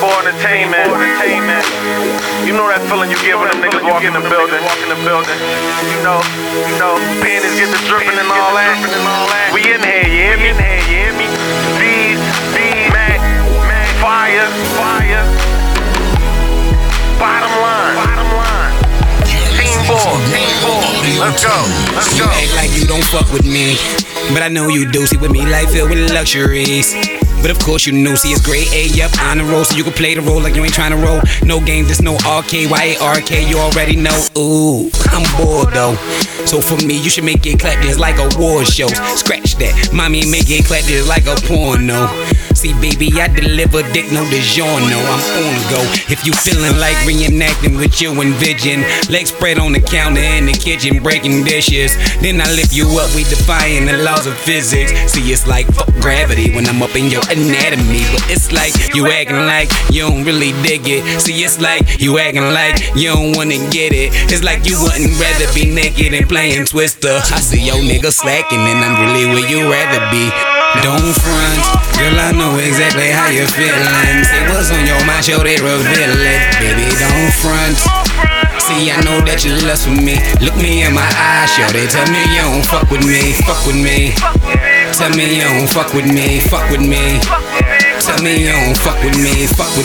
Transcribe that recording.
Ball Entertainment. Entertainment. You know that feeling you get when them niggas walk in the building. You know, you know, panties get the dripping and all that. We in here, you hear me? In here, you hear me? Bees, bees, Mac, fire, fire. Bottom line, bottom line. Team ball, team ball. Let's go, let's You go. act like you don't fuck with me, but I know you do. See, with me, life filled with luxuries. But of course you knew, see it's grade A, yep, on the roll, so you can play the role like you ain't trying to roll. No game, there's no RK, YARK, you already know. Ooh, I'm bored though. So for me, you should make it clap just like a war show. Scratch that, mommy, make it clap just like a porno. Baby, I deliver dick, no DiGiorno. I'm on go. If you feeling like reenacting with your envision, legs spread on the counter in the kitchen, breaking dishes. Then I lift you up, we defying the laws of physics. See, it's like fuck gravity when I'm up in your anatomy. But it's like you acting like you don't really dig it. See, it's like you acting like you don't wanna get it. It's like you wouldn't rather be naked and playing Twister. I see your nigga slacking, and I'm really where you rather be. Don't front, girl, I know exactly how you're feeling. Say what's on your mind, show they reveal it. Baby, don't front. See, I know that you lust for me. Look me in my eyes, show they tell me you don't fuck with me, fuck with me. Tell me you don't fuck with me, fuck with me. Tell me you don't fuck with me, fuck with